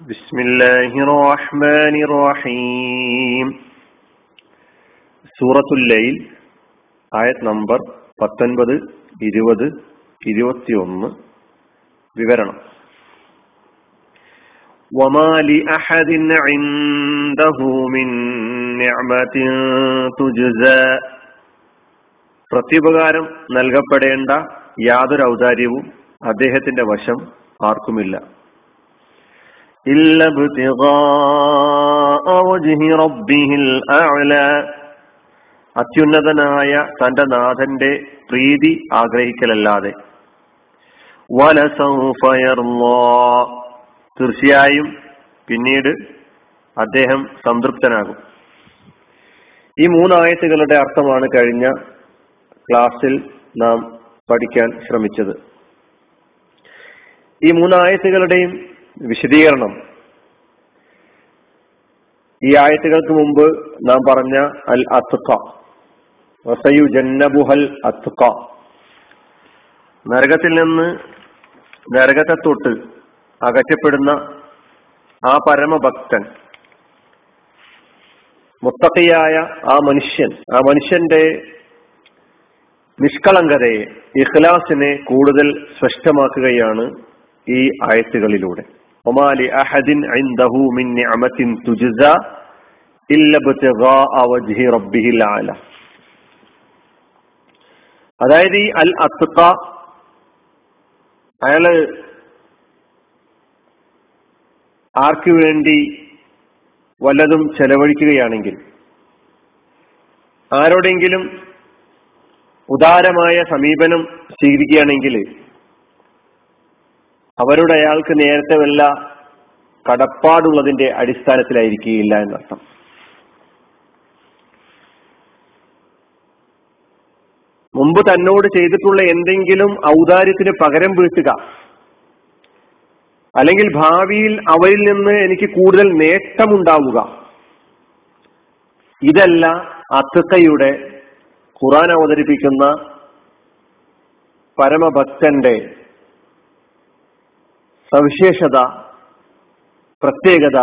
بسم الله الرحمن الرحيم സൂറത്തുൽ ലൈൽ ആയത് നമ്പർ പത്തൊൻപത് ഇരുപത് ഇരുപത്തിയൊന്ന് വിവരണം وما لأحد عنده من نعمة تجزى പ്രത്യുപകാരം നൽകപ്പെടേണ്ട യാതൊരു ഔദാര്യവും അദ്ദേഹത്തിന്റെ വശം ആർക്കുമില്ല إلا ابتغاء وجه ربه الأعلى അത്യുന്നതനായ തന്റെ നാഥന്റെ പ്രീതി ആഗ്രഹിക്കലല്ലാതെ തീർച്ചയായും പിന്നീട് അദ്ദേഹം സംതൃപ്തനാകും ഈ മൂന്നായത്തുകളുടെ അർത്ഥമാണ് കഴിഞ്ഞ ക്ലാസ്സിൽ നാം പഠിക്കാൻ ശ്രമിച്ചത് ഈ മൂന്നായത്തുകളുടെയും വിശദീകരണം. ഈ ആയത്തുകൾക്ക് മുമ്പ് നാം പറഞ്ഞ അൽ അത്തുക്ക വസയു ജന്നബുഹൽ അത്തുക്ക നരകത്തിൽ നിന്ന് നരകത്തെ തൊട്ട് അകറ്റപ്പെടുന്ന ആ പരമഭക്തൻ മുത്തക്കയായ ആ മനുഷ്യൻ ആ മനുഷ്യന്റെ നിഷ്കളങ്കതയെ ഇഖ്ലാസിനെ കൂടുതൽ സ്പഷ്ടമാക്കുകയാണ് ഈ ആയത്തുകളിലൂടെ. അതായത് ഈ അൽ അത്ക അയാൾ ആർക്കു വേണ്ടി വല്ലതും ചെലവഴിക്കുകയാണെങ്കിൽ ആരോടെങ്കിലും ഉദാരമായ സമീപനം സ്വീകരിക്കുകയാണെങ്കിൽ അവരുടെ അയാൾക്ക് നേരത്തെ വല്ല കടപ്പാടുള്ളതിന്റെ അടിസ്ഥാനത്തിലായിരിക്കുകയില്ല എന്നർത്ഥം. മുമ്പ് തന്നോട് ചെയ്തിട്ടുള്ള എന്തെങ്കിലും ഔദാര്യത്തിന് പകരം വീട്ടുക അല്ലെങ്കിൽ ഭാവിയിൽ അവരിൽ നിന്ന് എനിക്ക് കൂടുതൽ നേട്ടമുണ്ടാവുക. ഇതല്ല അത്തക്കയുടെ ഖുറാൻ അവതരിപ്പിക്കുന്ന പരമഭക്തന്റെ സവിശേഷത പ്രത്യേകത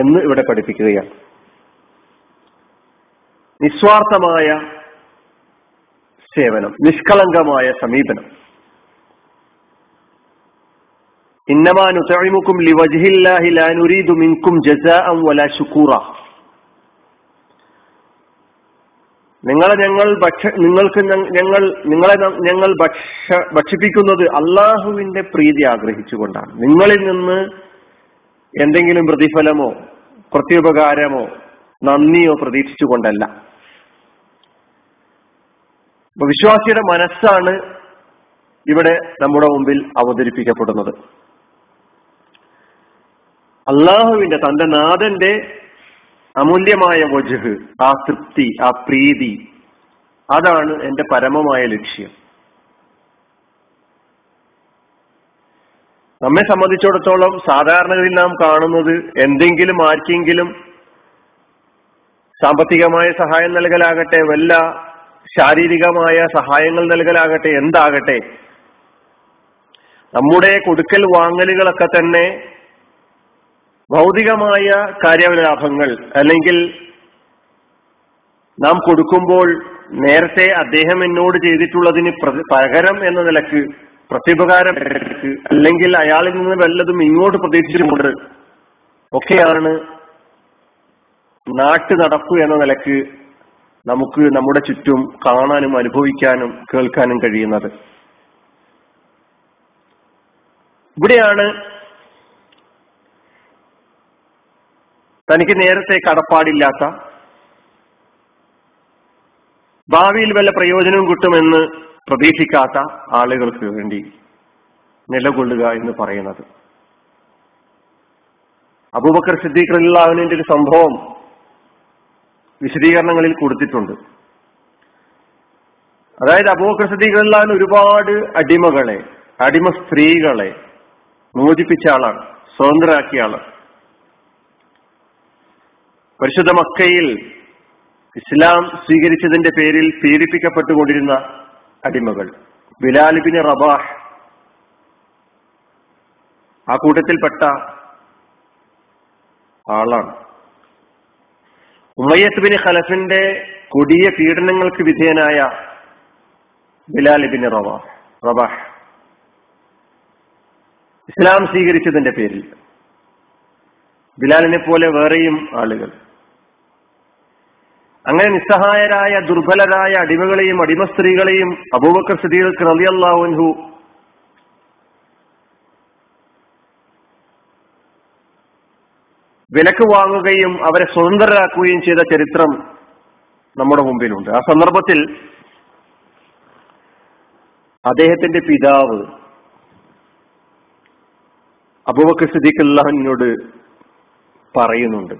എന്ന് ഇവിടെ പഠിപ്പിക്കുകയാണ്. നിസ്വാർത്ഥമായ സേവനം നിഷ്കളങ്കമായ സമീപനം. ഇന്നമാനുസൈമുക്കും ലിവജിഹില്ലാഹി ജസ നുരീദു മിൻകും ജസാഅം വലാ ശുക്കൂറ. നിങ്ങളെ ഞങ്ങൾ ഭക്ഷ നിങ്ങൾക്ക് ഞങ്ങൾ നിങ്ങളെ ഞങ്ങൾ ഭക്ഷ ഭക്ഷിപ്പിക്കുന്നത് അള്ളാഹുവിന്റെ പ്രീതി ആഗ്രഹിച്ചുകൊണ്ടാണ്. നിങ്ങളിൽ നിന്ന് എന്തെങ്കിലും പ്രതിഫലമോ പ്രത്യുപകാരമോ നന്ദിയോ പ്രതീക്ഷിച്ചുകൊണ്ടല്ല. വിശ്വാസിയുടെ മനസ്സാണ് ഇവിടെ നമ്മുടെ മുമ്പിൽ അവതരിപ്പിക്കപ്പെടുന്നത്. അള്ളാഹുവിന്റെ തന്റെ നാഥന്റെ അമൂല്യമായ വജുഹ് ആ തൃപ്തി ആ പ്രീതി അതാണ് എന്റെ പരമമായ ലക്ഷ്യം. നമ്മെ സംബന്ധിച്ചിടത്തോളം സാധാരണഗതിയിൽ നാം കാണുന്നത് എന്തെങ്കിലും ആർക്കെങ്കിലും സാമ്പത്തികമായ സഹായം നൽകലാകട്ടെ വല്ല ശാരീരികമായ സഹായങ്ങൾ നൽകലാകട്ടെ എന്താകട്ടെ നമ്മുടെ കൊടുക്കൽ വാങ്ങലുകളൊക്കെ തന്നെ ഭൗതികമായ കാര്യലാഭങ്ങൾ അല്ലെങ്കിൽ നാം കൊടുക്കുമ്പോൾ നേരത്തെ അദ്ദേഹം എന്നോട് ചെയ്തിട്ടുള്ളതിന് പകരം എന്ന നിലയ്ക്ക് പ്രത്യുപകാരം അല്ലെങ്കിൽ അയാളിൽ നിന്ന് വല്ലതും ഇങ്ങോട്ട് പ്രതീക്ഷിച്ചുകൊണ്ട് ഒക്കെയാണ് നാട്ടു നടപ്പ് എന്ന നിലയ്ക്ക് നമുക്ക് നമ്മുടെ ചുറ്റും കാണാനും അനുഭവിക്കാനും കേൾക്കാനും കഴിയുന്നത്. ഇവിടെയാണ് തനിക്ക് നേരത്തെ കടപ്പാടില്ലാത്ത ഭാവിയിൽ വല്ല പ്രയോജനവും കിട്ടുമെന്ന് പ്രതീക്ഷിക്കാത്ത ആളുകൾക്ക് വേണ്ടി നിലകൊള്ളുക എന്ന് പറയുന്നത്. അബൂബക്കർ സിദ്ദീഖ് ഒരു സംഭവം വിശദീകരണങ്ങളിൽ കൊടുത്തിട്ടുണ്ട്. അതായത് അബൂബക്കർ സിദ്ദീഖ് ഒരുപാട് അടിമകളെ അടിമ സ്ത്രീകളെ മോചിപ്പിച്ച ആളാണ് സ്വതന്ത്രരാക്കിയ ആളാണ്. പരിശുദ്ധ മക്കയിൽ ഇസ്ലാം സ്വീകരിച്ചതിന്റെ പേരിൽ പീഡിപ്പിക്കപ്പെട്ടുകൊണ്ടിരുന്ന അടിമകൾ. ബിലാലിബിന് റബാഹ് ആ കൂട്ടത്തിൽപ്പെട്ട ആളാണ്. ഉമയ്യത്ത് ബിൻ ഖലഫിന്റെ കൊടിയ പീഡനങ്ങൾക്ക് വിധേയനായ ബിലാൽ ബിൻ റവാ റബാഹ്. ഇസ്ലാം സ്വീകരിച്ചതിന്റെ പേരിൽ ബിലാലിനെ പോലെ വേറെയും ആളുകൾ അങ്ങനെ നിസ്സഹായരായ ദുർബലരായ അടിമകളെയും അടിമ സ്ത്രീകളെയും അബൂബക്കർ സിദ്ദീഖ് റളിയല്ലാഹു വിലക്ക് വാങ്ങുകയും അവരെ സ്വതന്ത്രരാക്കുകയും ചെയ്ത ചരിത്രം നമ്മുടെ മുമ്പിലുണ്ട്. ആ സന്ദർഭത്തിൽ അദ്ദേഹത്തിന്റെ പിതാവ് അബൂബക്കർ സിദ്ദീഖ് അള്ളാഹുവിനോട് പറയുന്നുണ്ട്.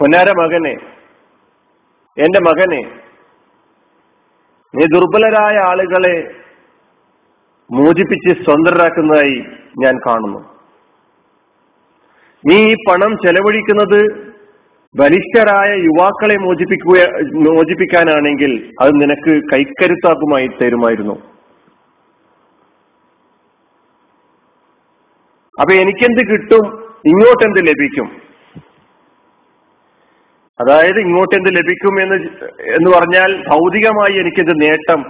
പൊന്നാര മകനെ എന്റെ മകനെ നീ ദുർബലരായ ആളുകളെ മോചിപ്പിച്ച് സ്വതന്ത്രരാക്കുന്നതായി ഞാൻ കാണുന്നു. നീ ഈ പണം ചെലവഴിക്കുന്നത് ബലിഷ്ഠരായ യുവാക്കളെ മോചിപ്പിക്കുക മോചിപ്പിക്കാനാണെങ്കിൽ അത് നിനക്ക് കൈക്കരുത്താക്കുമായി തരുമായിരുന്നു. അപ്പൊ എനിക്കെന്ത് കിട്ടും ഇങ്ങോട്ടെന്ത് ലഭിക്കും? അതായത് ഇങ്ങോട്ട് എന്ത് ലഭിക്കും എന്ന് എന്ന് പറഞ്ഞാൽ ഭൗതികമായി എനിക്കെന്ത് നേട്ടം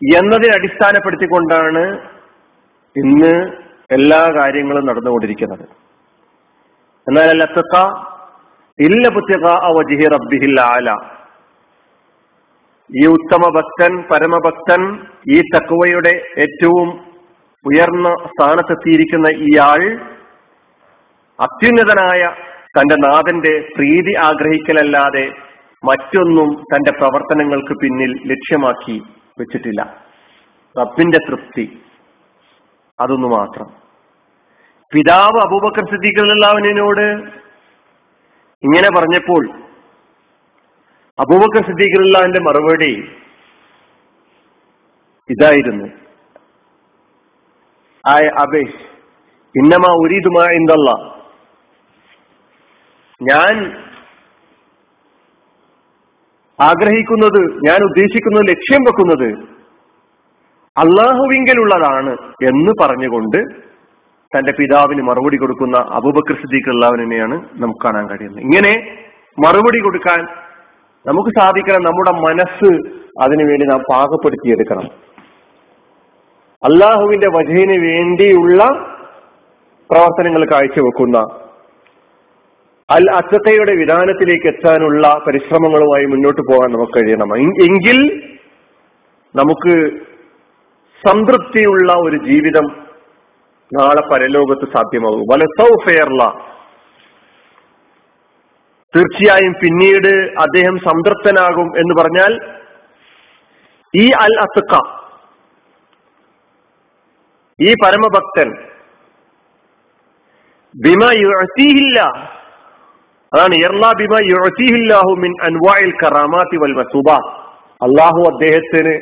എന്നതിനെ അടിസ്ഥാനപ്പെടുത്തിക്കൊണ്ടാണ് ഇന്ന് എല്ലാ കാര്യങ്ങളും നടന്നുകൊണ്ടിരിക്കുന്നത്. എന്നാൽ ലത്തക്ക ഇല്ല പുത്യക വജിഹി റബ്ബിഹിൽ ആല. ഈ ഉത്തമ ഭക്തൻ പരമഭക്തൻ ഈ തക്കുവയുടെ ഏറ്റവും ഉയർന്ന സ്ഥാനത്തെത്തിയിരിക്കുന്ന ഇയാൾ അത്യുന്നതനായ തന്റെ നാഥന്റെ പ്രീതി ആഗ്രഹിക്കലല്ലാതെ മറ്റൊന്നും തന്റെ പ്രവർത്തനങ്ങൾക്ക് പിന്നിൽ ലക്ഷ്യമാക്കി വെച്ചിട്ടില്ല. റബ്ബിന്റെ തൃപ്തി അതൊന്നു മാത്രം. പിതാവ് അബൂബക്കർ സിദ്ദീഖുല്ലാവിനോട് ഇങ്ങനെ പറഞ്ഞപ്പോൾ അബൂബക്കർ സിദ്ദീഖുല്ലാവിന്റെ മറുപടി ഇതായിരുന്നു. ആയ അബേഷ് ഇന്നമാ ഉരീതുമായ എന്തല്ല ഞാൻ ആഗ്രഹിക്കുന്നത് ഞാൻ ഉദ്ദേശിക്കുന്നത് ലക്ഷ്യം വെക്കുന്നത് അള്ളാഹുവിങ്കലുള്ളതാണ് എന്ന് പറഞ്ഞുകൊണ്ട് തന്റെ പിതാവിന് മറുപടി കൊടുക്കുന്ന അബൂബക്കർ സിദ്ദീഖ് അള്ളാവിനെയാണ് നമുക്ക് കാണാൻ കഴിയുന്നത്. ഇങ്ങനെ മറുപടി കൊടുക്കാൻ നമുക്ക് സാധിക്കണം നമ്മുടെ മനസ്സ് അതിനുവേണ്ടി നാം പാകപ്പെടുത്തിയെടുക്കണം. അള്ളാഹുവിന്റെ വജയിന് വേണ്ടിയുള്ള പ്രവർത്തനങ്ങൾ കാഴ്ചവെക്കുന്ന അൽ അത്തയുടെ വിധാനത്തിലേക്ക് എത്താനുള്ള പരിശ്രമങ്ങളുമായി മുന്നോട്ട് പോകാൻ നമുക്ക് കഴിയണം. എങ്കിൽ നമുക്ക് സംതൃപ്തിയുള്ള ഒരു ജീവിതം നാളെ പരലോകത്ത് സാധ്യമാകും. വലസൗഫെയർല തീർച്ചയായും പിന്നീട് അദ്ദേഹം സംതൃപ്തനാകും എന്ന് പറഞ്ഞാൽ ഈ അൽ അസുക്ക ഈ പരമഭക്തൻ ബിമ യുഅതീഹില്ല അതാണ് അള്ളാഹു അദ്ദേഹത്തിന്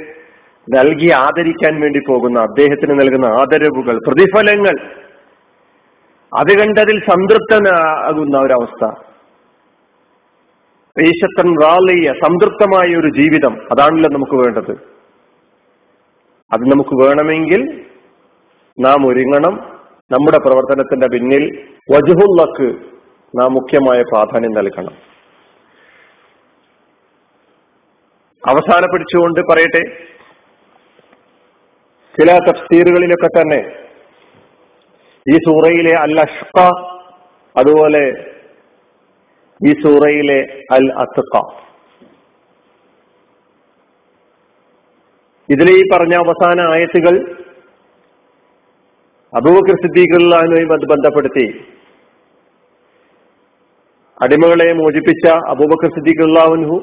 നൽകി ആദരിക്കാൻ വേണ്ടി പോകുന്ന അദ്ദേഹത്തിന് നൽകുന്ന ആദരവുകൾ പ്രതിഫലങ്ങൾ അത് കണ്ടതിൽ സംതൃപ്തനാകുന്ന ഒരവസ്ഥ. ഈശത്തൻ റാലിയ സംതൃപ്തമായ ഒരു ജീവിതം അതാണല്ലോ നമുക്ക് വേണ്ടത്. അത് നമുക്ക് വേണമെങ്കിൽ നാം ഒരുങ്ങണം. നമ്മുടെ പ്രവർത്തനത്തിന്റെ പിന്നിൽ വജുഹുള്ളക്ക് നാം മുഖ്യമായ പ്രാധാന്യം നൽകണം. അവസാന പിടിച്ചുകൊണ്ട് പറയട്ടെ. ചില തഫ്സീറുകളിലൊക്കെ തന്നെ ഈ സൂറയിലെ അൽ അഷ്ക അതുപോലെ ഈ സൂറയിലെ അൽ അത്തുക്ക ഇതിലെ ഈ പറഞ്ഞ അവസാന ആയത്തുകൾ അബൂബക്കർ സിദ്ദീഖുള്ളാനുമായി ബന്ധപ്പെടുത്തി. അടിമകളെ മോചിപ്പിച്ച അബൂബക്കർ സിദ്ദീഖുല്ലാഹുൻഹു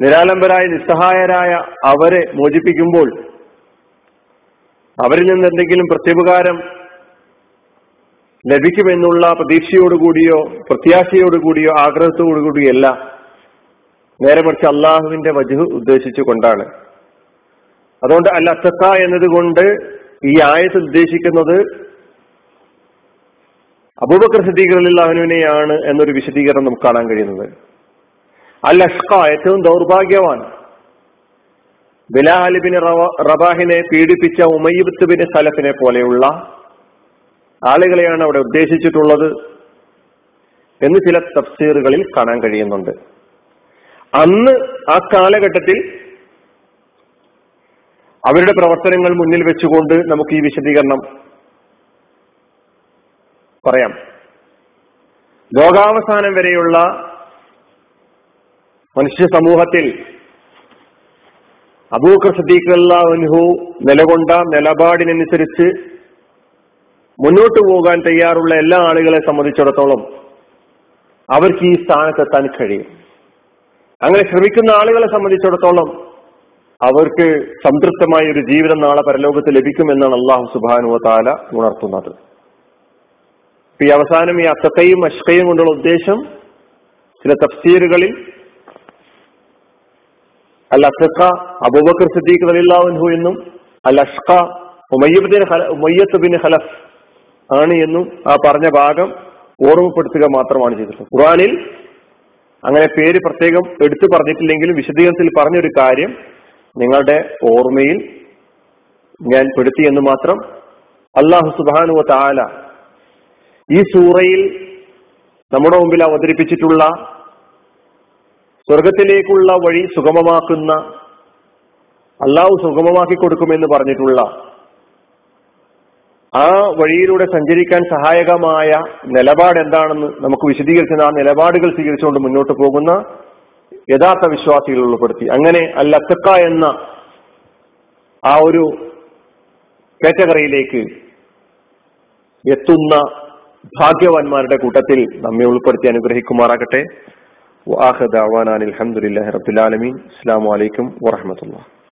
നിരാലംബരായ നിസ്സഹായരായ അവരെ മോചിപ്പിക്കുമ്പോൾ അവരിൽ നിന്ന് എന്തെങ്കിലും പ്രത്യുപകാരം ലഭിക്കുമെന്നുള്ള പ്രതീക്ഷയോടുകൂടിയോ പ്രത്യാശയോടുകൂടിയോ ആഗ്രഹത്തോടുകൂടിയല്ല. നേരെ മറിച്ച് അള്ളാഹുവിന്റെ വജു ഉദ്ദേശിച്ചുകൊണ്ടാണ്. അതുകൊണ്ട് അല്ല അത്തക്ക എന്നതുകൊണ്ട് ഈ ആയത്ത് ഉദ്ദേശിക്കുന്നത് അബൂബക്കർ സിദ്ദീഖുല്ലാഹുവിനെയാണ് എന്നൊരു വിശദീകരണം നമുക്ക് കാണാൻ കഴിയുന്നത്. അൽ അഷ്ക ഏറ്റവും ദൗർഭാഗ്യവാൻ. ബിലാലിബിന് റബാഹിനെ പീഡിപ്പിച്ച ഉമയ്യബത്ത് ബിൻ സലഫിനെ പോലെയുള്ള ആളുകളെയാണ് അവിടെ ഉദ്ദേശിച്ചിട്ടുള്ളത് എന്ന് ചില തഫ്സീറുകളിൽ കാണാൻ കഴിയുന്നുണ്ട്. അന്ന് ആ കാലഘട്ടത്തിൽ അവരുടെ പ്രവർത്തനങ്ങൾ മുന്നിൽ വെച്ചുകൊണ്ട് നമുക്ക് ഈ വിശദീകരണം പറയാം. ലോകാവസാനം വരെയുള്ള മനുഷ്യ സമൂഹത്തിൽ അബൂക്കർ സദീഖ് അൻഹു നിലകൊണ്ട നിലപാടിനനുസരിച്ച് മുന്നോട്ട് പോകാൻ തയ്യാറുള്ള എല്ലാ ആളുകളെ സംബന്ധിച്ചിടത്തോളം അവർക്ക് ഈ സ്ഥാനത്തെത്താൻ കഴിയും. അങ്ങനെ ശ്രമിക്കുന്ന ആളുകളെ സംബന്ധിച്ചിടത്തോളം അവർക്ക് സംതൃപ്തമായ ഒരു ജീവിതം നാളെ പരലോകത്ത് ലഭിക്കുമെന്നാണ് അള്ളാഹു സുബാനുവ താല ഉണർത്തുന്നത്. ഈ അവസാനം ഈ അത്തക്കയും അഷ്കയും കൊണ്ടുള്ള ഉദ്ദേശം ചില തഫ്സീറുകളിൽ അൽ അസക്ക അബൂബക്കർ സിദ്ദീഖ് അലില്ലാഹുൻഹു എന്നും അൽ അഷ്ക ഉമയ്യബിൻ ഉമയ്യത്ത് ബിൻ ഹലഫ് ആണ് എന്നും ആ പറഞ്ഞ ഭാഗം ഓർമ്മപ്പെടുത്തുക മാത്രമാണ് ചെയ്തിട്ടുള്ളത്. ഖുറാനിൽ അങ്ങനെ പേര് പ്രത്യേകം എടുത്തു പറഞ്ഞിട്ടില്ലെങ്കിലും വിശദീകരണത്തിൽ പറഞ്ഞൊരു കാര്യം നിങ്ങളുടെ ഓർമ്മയിൽ ഞാൻ പെടുത്തി എന്ന് മാത്രം അള്ളാഹു സുബാനുവ താല ഈ സൂറയിൽ നമ്മുടെ മുമ്പിൽ അവതരിപ്പിച്ചിട്ടുള്ള സ്വർഗത്തിലേക്കുള്ള വഴി സുഗമമാക്കുന്ന അള്ളാഹു സുഗമമാക്കി കൊടുക്കുമെന്ന് പറഞ്ഞിട്ടുള്ള ആ വഴിയിലൂടെ സഞ്ചരിക്കാൻ സഹായകമായ നിലപാട് എന്താണെന്ന് നമുക്ക് വിശദീകരിച്ച ആ നിലപാടുകൾ സ്വീകരിച്ചുകൊണ്ട് മുന്നോട്ട് പോകുന്ന യഥാർത്ഥ വിശ്വാസികൾ ഉൾപ്പെടുത്തി. അങ്ങനെ അല്ലത്തക്ക എന്ന ആ ഒരു കാറ്റഗറിയിലേക്ക് എത്തുന്ന ഭാഗ്യവാന്മാരുടെ കൂട്ടത്തിൽ നമ്മെ ഉൾപ്പെടുത്തി അനുഗ്രഹിക്കുമാറാകട്ടെ. വാഹദ് അവാനാൻ അലഹമുല്ലാ റബുലാലമീൻ അസ്സാം വലൈക്കും വാഹമത്തുള്ള